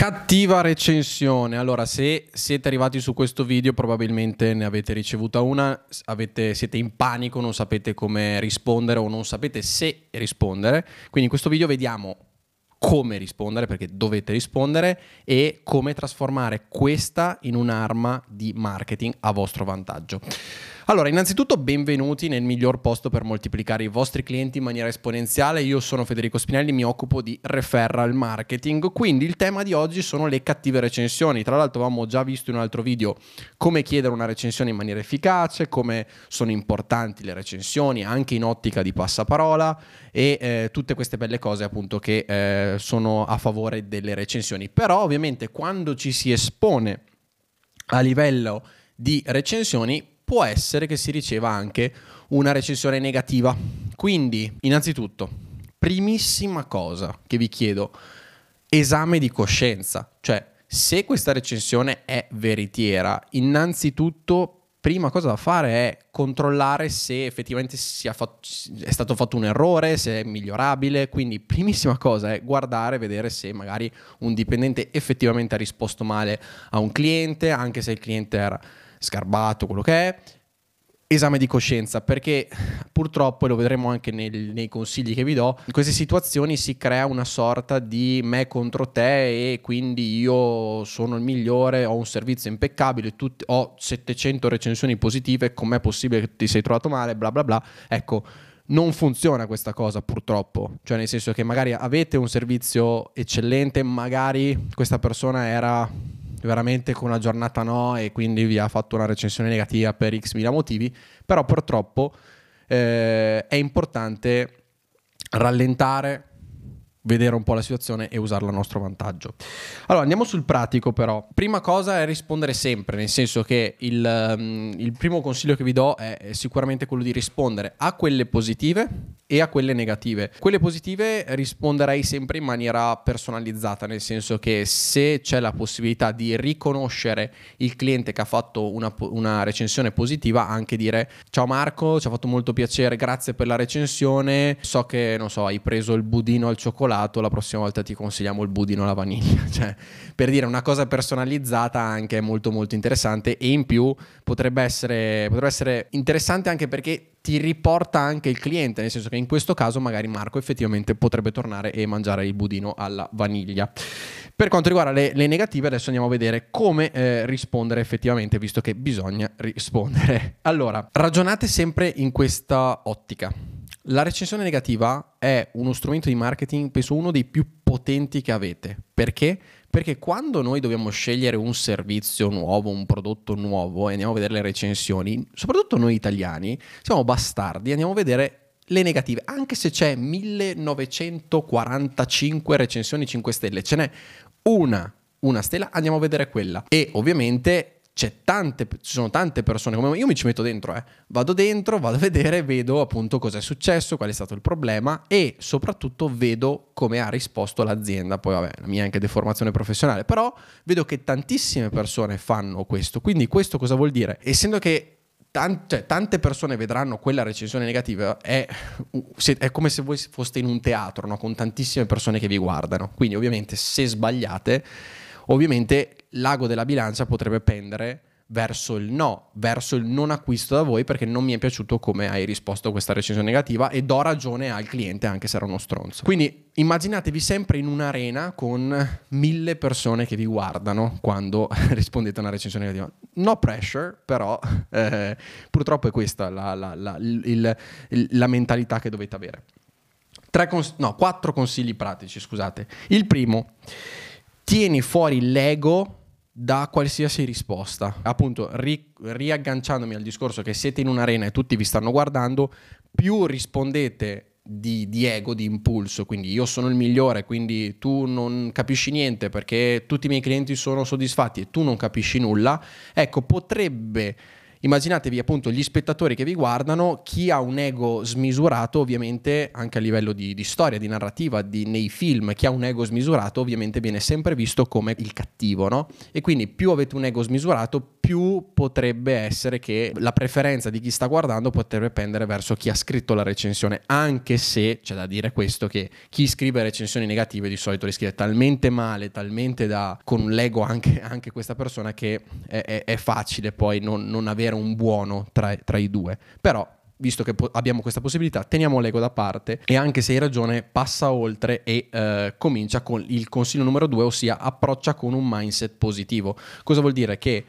Cattiva recensione. Allora, se siete arrivati su questo video, probabilmente ne avete ricevuta una, avete, siete in panico, non sapete come rispondere o non sapete se rispondere. Quindi in questo video vediamo come rispondere, perché dovete rispondere, e come trasformare questa in un'arma di marketing a vostro vantaggio. Allora, innanzitutto benvenuti nel miglior posto per moltiplicare i vostri clienti in maniera esponenziale. Io sono Federico Spinelli, mi occupo di referral marketing, quindi il tema di oggi sono le cattive recensioni. Tra l'altro avevamo già visto in un altro video come chiedere una recensione in maniera efficace, come sono importanti le recensioni anche in ottica di passaparola e eh, tutte queste belle cose appunto che eh, sono a favore delle recensioni. Però ovviamente quando ci si espone a livello di recensioni può essere che si riceva anche una recensione negativa. Quindi, innanzitutto, primissima cosa che vi chiedo, esame di coscienza, cioè se questa recensione è veritiera, innanzitutto prima cosa da fare è controllare se effettivamente fatto, è stato fatto un errore, se è migliorabile. Quindi, primissima cosa è guardare, vedere se magari un dipendente effettivamente ha risposto male a un cliente, anche se il cliente era sgarbato, quello che è, esame di coscienza, perché purtroppo, e lo vedremo anche nel, nei consigli che vi do, in queste situazioni si crea una sorta di me contro te e quindi io sono il migliore, ho un servizio impeccabile, tutti, ho 700 recensioni positive, com'è possibile che ti sei trovato male, bla bla bla. Ecco, non funziona questa cosa purtroppo, cioè nel senso che magari avete un servizio eccellente, magari questa persona era veramente con una giornata no e quindi vi ha fatto una recensione negativa per x mila motivi, però purtroppo eh, è importante rallentare, vedere un po' la situazione e usarla a nostro vantaggio. Allora andiamo sul pratico però. Prima cosa è rispondere sempre, nel senso che il, um, il primo consiglio che vi do è, sicuramente quello di rispondere a quelle positive e a quelle negative. Quelle positive risponderei sempre in maniera personalizzata, nel senso che se c'è la possibilità di riconoscere il cliente che ha fatto una, una recensione positiva, anche dire ciao Marco, ci ha fatto molto piacere, grazie per la recensione, so che non so, hai preso il budino al cioccolato, la prossima volta ti consigliamo il budino alla vaniglia, cioè per dire una cosa personalizzata anche molto molto interessante e in più potrebbe essere, potrebbe essere interessante anche perché ti riporta anche il cliente, nel senso che in questo caso magari Marco effettivamente potrebbe tornare e mangiare il budino alla vaniglia. Per quanto riguarda le, le negative, adesso andiamo a vedere come eh, rispondere effettivamente, visto che bisogna rispondere. Allora, ragionate sempre in questa ottica. La recensione negativa è uno strumento di marketing, penso uno dei più potenti che avete. Perché? Perché quando noi dobbiamo scegliere un servizio nuovo, un prodotto nuovo e andiamo a vedere le recensioni, soprattutto noi italiani, siamo bastardi, andiamo a vedere le negative, anche se c'è 1945 recensioni 5 stelle, ce n'è una, una stella, andiamo a vedere quella. E ovviamente Tante, ci sono tante persone come me, io mi ci metto dentro, eh. vado dentro, vado a vedere, vedo appunto cosa è successo, qual è stato il problema e soprattutto vedo come ha risposto l'azienda. Poi vabbè, la mia anche deformazione professionale, però vedo che tantissime persone fanno questo. Quindi questo cosa vuol dire? Essendo che Tante, cioè, tante persone vedranno quella recensione negativa, è, è come se voi foste in un teatro no? con tantissime persone che vi guardano. Quindi ovviamente se sbagliate, ovviamente l'ago della bilancia potrebbe pendere verso il no, verso il non acquisto da voi perché non mi è piaciuto come hai risposto a questa recensione negativa e do ragione al cliente anche se era uno stronzo. Quindi immaginatevi sempre in un'arena con mille persone che vi guardano quando rispondete a una recensione negativa. No pressure, però eh, purtroppo è questa la, la, la, il, il, la mentalità che dovete avere. Cons- no, quattro consigli pratici, scusate. Il primo, tieni fuori l'ego da qualsiasi risposta. Appunto, ri- riagganciandomi al discorso che siete in un'arena e tutti vi stanno guardando, più rispondete di, di, ego, di impulso, quindi io sono il migliore, quindi tu non capisci niente perché tutti i miei clienti sono soddisfatti e tu non capisci nulla, ecco, potrebbe Immaginatevi appunto gli spettatori che vi guardano, chi ha un ego smisurato ovviamente anche a livello di, di storia, di narrativa, di, nei film, chi ha un ego smisurato ovviamente viene sempre visto come il cattivo, no? E quindi più avete un ego smisurato, più potrebbe essere che la preferenza di chi sta guardando potrebbe pendere verso chi ha scritto la recensione, anche se c'è da dire questo che chi scrive recensioni negative di solito le scrive talmente male, talmente da con l'ego anche, anche questa persona che è, è, è facile poi non, non, avere un buono tra, tra i due. Però visto che po- abbiamo questa possibilità, teniamo l'ego da parte e anche se hai ragione, passa oltre e eh, comincia con il consiglio numero due, ossia approccia con un mindset positivo. Cosa vuol dire? Che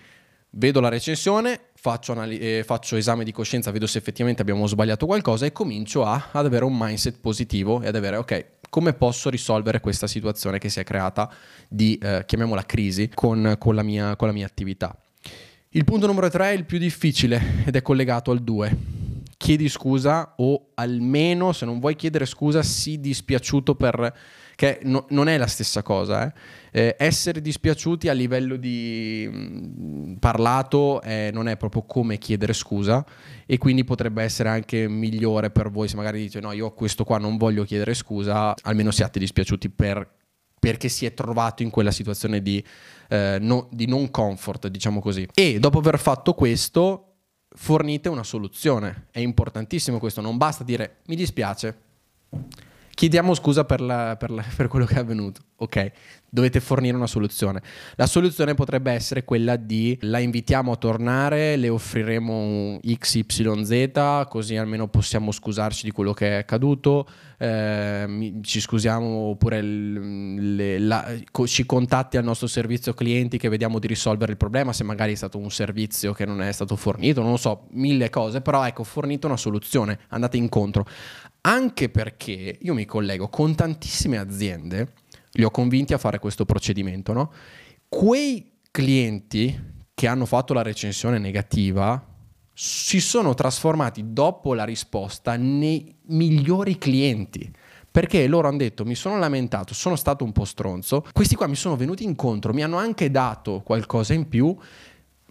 vedo la recensione, faccio, anali- eh, faccio, esame di coscienza, vedo se effettivamente abbiamo sbagliato qualcosa e comincio a, ad avere un mindset positivo e ad avere, ok, come posso risolvere questa situazione che si è creata di, eh, chiamiamola crisi, con, con, la mia, con la mia attività. Il punto numero tre è il più difficile ed è collegato al 2 chiedi scusa o almeno se non vuoi chiedere scusa sii dispiaciuto per che no, non è la stessa cosa eh. Eh, essere dispiaciuti a livello di mh, mm, parlato eh, non è proprio come chiedere scusa e quindi potrebbe essere anche migliore per voi se magari dite no io questo qua non voglio chiedere scusa almeno siate dispiaciuti per perché si è trovato in quella situazione di, eh, no, di non comfort, diciamo così. E dopo aver fatto questo, fornite una soluzione. È importantissimo questo, non basta dire mi dispiace, chiediamo scusa per, la, per, la, per quello che è avvenuto. Ok, dovete fornire una soluzione. La soluzione potrebbe essere quella di la invitiamo a tornare, le offriremo un XYZ, così almeno possiamo scusarci di quello che è accaduto, eh, ci scusiamo oppure le, la, ci contatti al nostro servizio clienti che vediamo di risolvere il problema, se magari è stato un servizio che non è stato fornito, non lo so, mille cose, però ecco, fornite una soluzione, andate incontro. Anche perché io mi collego con tantissime aziende li ho convinti a fare questo procedimento. No? Quei clienti che hanno fatto la recensione negativa si sono trasformati dopo la risposta nei migliori clienti. Perché loro hanno detto mi sono lamentato, sono stato un po' stronzo, questi qua mi sono venuti incontro, mi hanno anche dato qualcosa in più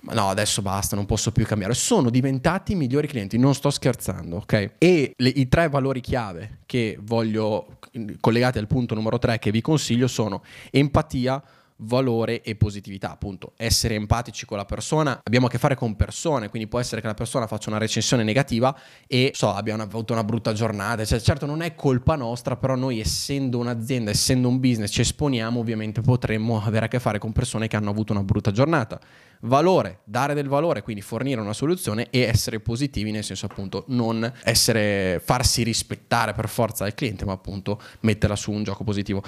no, adesso basta, non posso più cambiare. Sono diventati migliori clienti, non sto scherzando, ok? E le, i tre valori chiave che voglio, collegati al punto numero tre che vi consiglio, sono empatia, valore e positività, appunto. Essere empatici con la persona, abbiamo a che fare con persone, quindi può essere che la persona faccia una recensione negativa e so, abbia avuto una brutta giornata, cioè, certo non è colpa nostra, però noi essendo un'azienda, essendo un business, ci esponiamo, ovviamente potremmo avere a che fare con persone che hanno avuto una brutta giornata. Valore, dare del valore, quindi fornire una soluzione e essere positivi, nel senso appunto non essere, farsi rispettare per forza dal cliente, ma appunto metterla su un gioco positivo.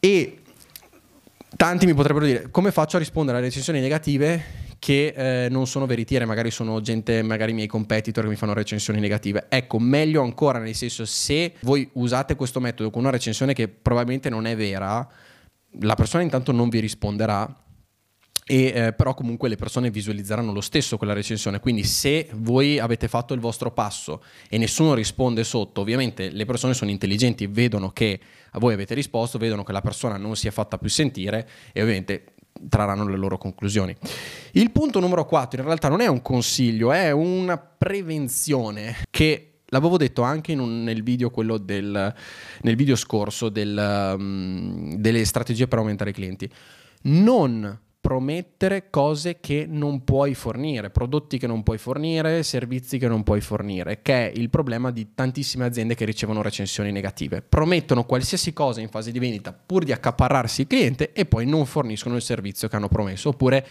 E tanti mi potrebbero dire come faccio a rispondere alle recensioni negative che eh, non sono veritiere, magari sono gente, magari i miei competitor che mi fanno recensioni negative. Ecco, meglio ancora, nel senso se voi usate questo metodo con una recensione che probabilmente non è vera, la persona intanto non vi risponderà e, eh, però comunque le persone visualizzeranno lo stesso quella recensione. Quindi se voi avete fatto il vostro passo e nessuno risponde sotto, ovviamente le persone sono intelligenti, vedono che a voi avete risposto, vedono che la persona non si è fatta più sentire e ovviamente trarranno le loro conclusioni. Il punto numero 4 in realtà non è un consiglio, è una prevenzione che L'avevo detto anche un, nel video, del, nel video scorso del, um, delle strategie per aumentare i clienti. Non promettere cose che non puoi fornire, prodotti che non puoi fornire, servizi che non puoi fornire, che è il problema di tantissime aziende che ricevono recensioni negative. Promettono qualsiasi cosa in fase di vendita pur di accaparrarsi il cliente e poi non forniscono il servizio che hanno promesso, oppure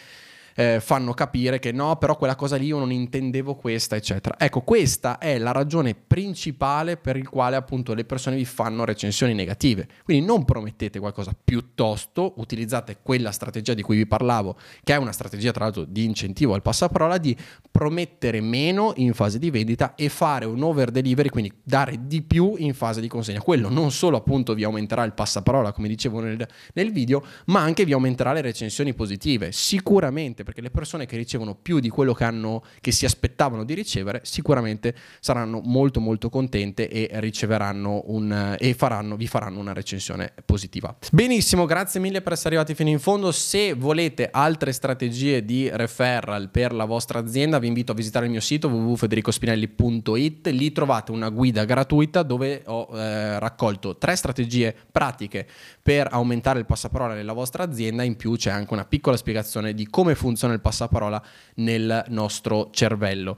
eh, fanno capire che no, però quella cosa lì io non intendevo questa, eccetera. Ecco, questa è la ragione principale per il quale appunto le persone vi fanno recensioni negative. Quindi non promettete qualcosa, piuttosto utilizzate quella strategia di cui vi parlavo, che è una strategia tra l'altro di incentivo al passaparola, di promettere meno in fase di vendita e fare un over delivery, quindi dare di più in fase di consegna. Quello non solo appunto vi aumenterà il passaparola, come dicevo nel, nel video, ma anche vi aumenterà le recensioni positive. Sicuramente perché le persone che ricevono più di quello che, hanno, che si aspettavano di ricevere sicuramente saranno molto molto contente e riceveranno un, e faranno, vi faranno una recensione positiva. Benissimo, grazie mille per essere arrivati fino in fondo. Se volete altre strategie di referral per la vostra azienda, vi invito a visitare il mio sito www.federicospinelli.it. Lì trovate una guida gratuita dove ho eh, raccolto tre strategie pratiche per aumentare il passaparola nella vostra azienda. In più c'è anche una piccola spiegazione di come funziona funziona il passaparola nel nostro cervello.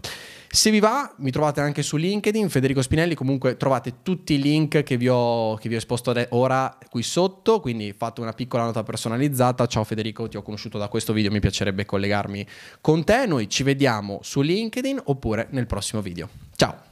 Se vi va, mi trovate anche su LinkedIn, Federico Spinelli, comunque trovate tutti i link che vi ho, che vi ho esposto ora qui sotto, quindi fate una piccola nota personalizzata. Ciao Federico, ti ho conosciuto da questo video, mi piacerebbe collegarmi con te. Noi ci vediamo su LinkedIn oppure nel prossimo video. Ciao!